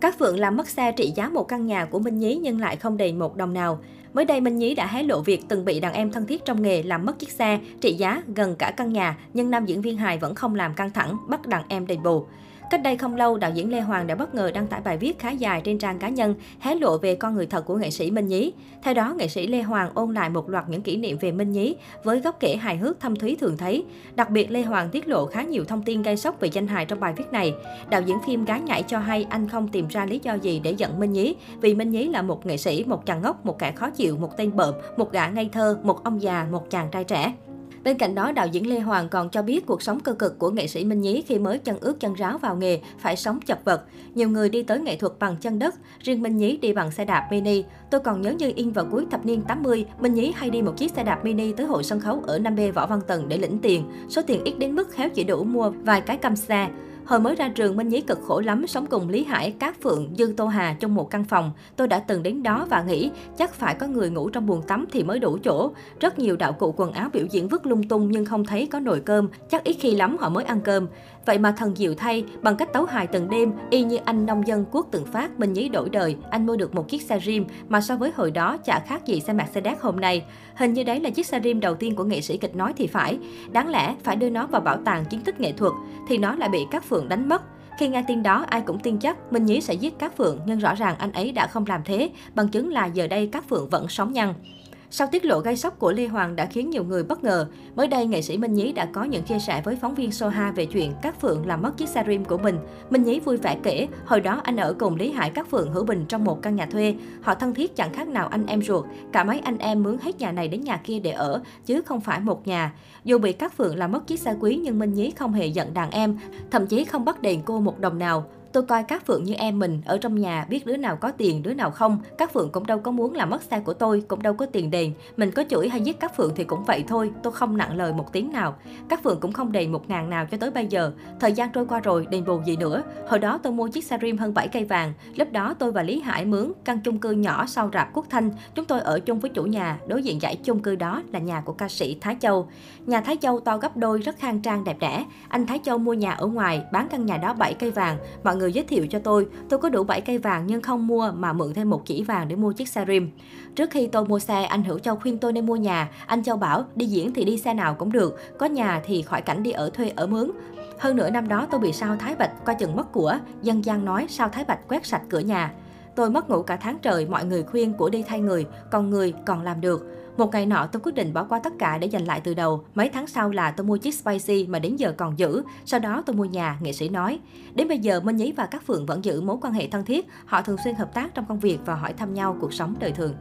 Các Phượng làm mất xe trị giá một căn nhà của Minh Nhí nhưng lại không đầy một đồng nào. Mới đây, Minh Nhí đã hé lộ việc từng bị đàn em thân thiết trong nghề làm mất chiếc xe trị giá gần cả căn nhà, nhưng nam diễn viên hài vẫn không làm căng thẳng, bắt đàn em đền bù. Cách đây không lâu, đạo diễn Lê Hoàng đã bất ngờ đăng tải bài viết khá dài trên trang cá nhân, hé lộ về con người thật của nghệ sĩ Minh Nhí. Theo đó, nghệ sĩ Lê Hoàng ôn lại một loạt những kỷ niệm về Minh Nhí với góc kể hài hước thâm thúy thường thấy. Đặc biệt, Lê Hoàng tiết lộ khá nhiều thông tin gây sốc về danh hài trong bài viết này. Đạo diễn phim Gái Nhảy cho hay anh không tìm ra lý do gì để giận Minh Nhí, vì Minh Nhí là một nghệ sĩ, một chàng ngốc, một kẻ khó chịu, một tên bợm, một gã ngây thơ, một ông già, một chàng trai trẻ. Bên cạnh đó, đạo diễn Lê Hoàng còn cho biết cuộc sống cơ cực của nghệ sĩ Minh Nhí khi mới chân ướt chân ráo vào nghề, phải sống chật vật. Nhiều người đi tới nghệ thuật bằng chân đất, riêng Minh Nhí đi bằng xe đạp mini. Tôi còn nhớ như in vào cuối thập niên 80, Minh Nhí hay đi một chiếc xe đạp mini tới hội sân khấu ở 5B Võ Văn Tần để lĩnh tiền. Số tiền ít đến mức khéo chỉ đủ mua vài cái căm xe. Hồi mới ra trường, Minh Nhí cực khổ lắm, sống cùng Lý Hải, Cát Phượng, Dương Tô Hà trong một căn phòng. Tôi đã từng đến đó và nghĩ chắc phải có người ngủ trong buồng tắm thì mới đủ chỗ. Rất nhiều đạo cụ quần áo biểu diễn vứt lung tung nhưng không thấy có nồi cơm, chắc ít khi lắm họ mới ăn cơm. Vậy mà thần diệu thay, bằng cách tấu hài từng đêm, y như anh nông dân quốc từng phát, Minh Nhí đổi đời, anh mua được một chiếc xe rim mà so với hồi đó chả khác gì xe Mercedes hôm nay. Hình như đấy là chiếc xe rim đầu tiên của nghệ sĩ kịch nói thì phải. Đáng lẽ phải đưa nó vào bảo tàng chiến tích nghệ thuật, thì nó lại bị các phượng phượng đánh mất. Khi nghe tin đó, ai cũng tin chắc Minh Nhí sẽ giết các phượng, nhưng rõ ràng anh ấy đã không làm thế, bằng chứng là giờ đây các phượng vẫn sống nhăn. Sau tiết lộ gây sốc của Lê Hoàng đã khiến nhiều người bất ngờ. Mới đây, nghệ sĩ Minh Nhí đã có những chia sẻ với phóng viên Soha về chuyện các Phượng làm mất chiếc xe rim của mình. Minh Nhí vui vẻ kể, hồi đó anh ở cùng Lý Hải các Phượng Hữu Bình trong một căn nhà thuê. Họ thân thiết chẳng khác nào anh em ruột. Cả mấy anh em mướn hết nhà này đến nhà kia để ở, chứ không phải một nhà. Dù bị các Phượng làm mất chiếc xe quý nhưng Minh Nhí không hề giận đàn em, thậm chí không bắt đền cô một đồng nào. Tôi coi các Phượng như em mình, ở trong nhà biết đứa nào có tiền, đứa nào không. Các Phượng cũng đâu có muốn làm mất xe của tôi, cũng đâu có tiền đền. Mình có chửi hay giết các Phượng thì cũng vậy thôi, tôi không nặng lời một tiếng nào. Các Phượng cũng không đền một ngàn nào cho tới bây giờ. Thời gian trôi qua rồi, đền bù gì nữa. Hồi đó tôi mua chiếc xe rim hơn 7 cây vàng. Lúc đó tôi và Lý Hải mướn căn chung cư nhỏ sau rạp Quốc Thanh. Chúng tôi ở chung với chủ nhà, đối diện dãy chung cư đó là nhà của ca sĩ Thái Châu. Nhà Thái Châu to gấp đôi, rất khang trang đẹp đẽ. Anh Thái Châu mua nhà ở ngoài, bán căn nhà đó 7 cây vàng. Mọi người người giới thiệu cho tôi, tôi có đủ 7 cây vàng nhưng không mua mà mượn thêm một chỉ vàng để mua chiếc xe rim. Trước khi tôi mua xe, anh Hữu Châu khuyên tôi nên mua nhà. Anh Châu bảo đi diễn thì đi xe nào cũng được, có nhà thì khỏi cảnh đi ở thuê ở mướn. Hơn nửa năm đó tôi bị sao Thái Bạch coi chừng mất của, dân gian nói sao Thái Bạch quét sạch cửa nhà. Tôi mất ngủ cả tháng trời, mọi người khuyên của đi thay người, còn người còn làm được. Một ngày nọ tôi quyết định bỏ qua tất cả để giành lại từ đầu. Mấy tháng sau là tôi mua chiếc Spicy mà đến giờ còn giữ. Sau đó tôi mua nhà, nghệ sĩ nói. Đến bây giờ Minh Nhí và các Phượng vẫn giữ mối quan hệ thân thiết. Họ thường xuyên hợp tác trong công việc và hỏi thăm nhau cuộc sống đời thường.